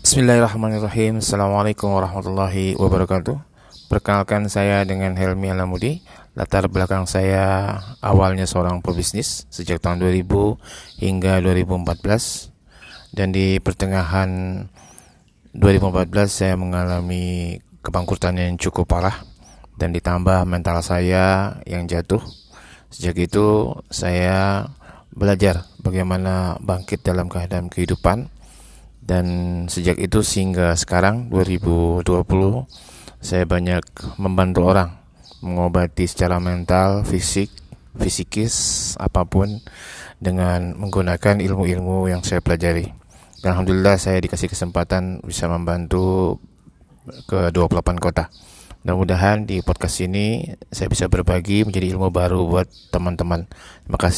Bismillahirrahmanirrahim. Assalamualaikum warahmatullahi wabarakatuh. Perkenalkan saya dengan Helmi Alamudi. Latar belakang saya awalnya seorang pebisnis Sejak tahun 2000 hingga 2014 Dan di pertengahan 2014 saya mengalami kebangkrutan yang cukup parah Dan ditambah mental saya yang jatuh. Sejak itu saya belajar bagaimana bangkit dalam keadaan kehidupan dan sejak itu sehingga sekarang 2020 saya banyak membantu orang mengobati secara mental, fisik, fisikis apa pun dengan menggunakan ilmu-ilmu yang saya pelajari. Dan Alhamdulillah saya dikasih kesempatan bisa membantu ke 28 kota. Mudah-mudahan di podcast ini saya bisa berbagi menjadi ilmu baru buat teman-teman. Terima kasih.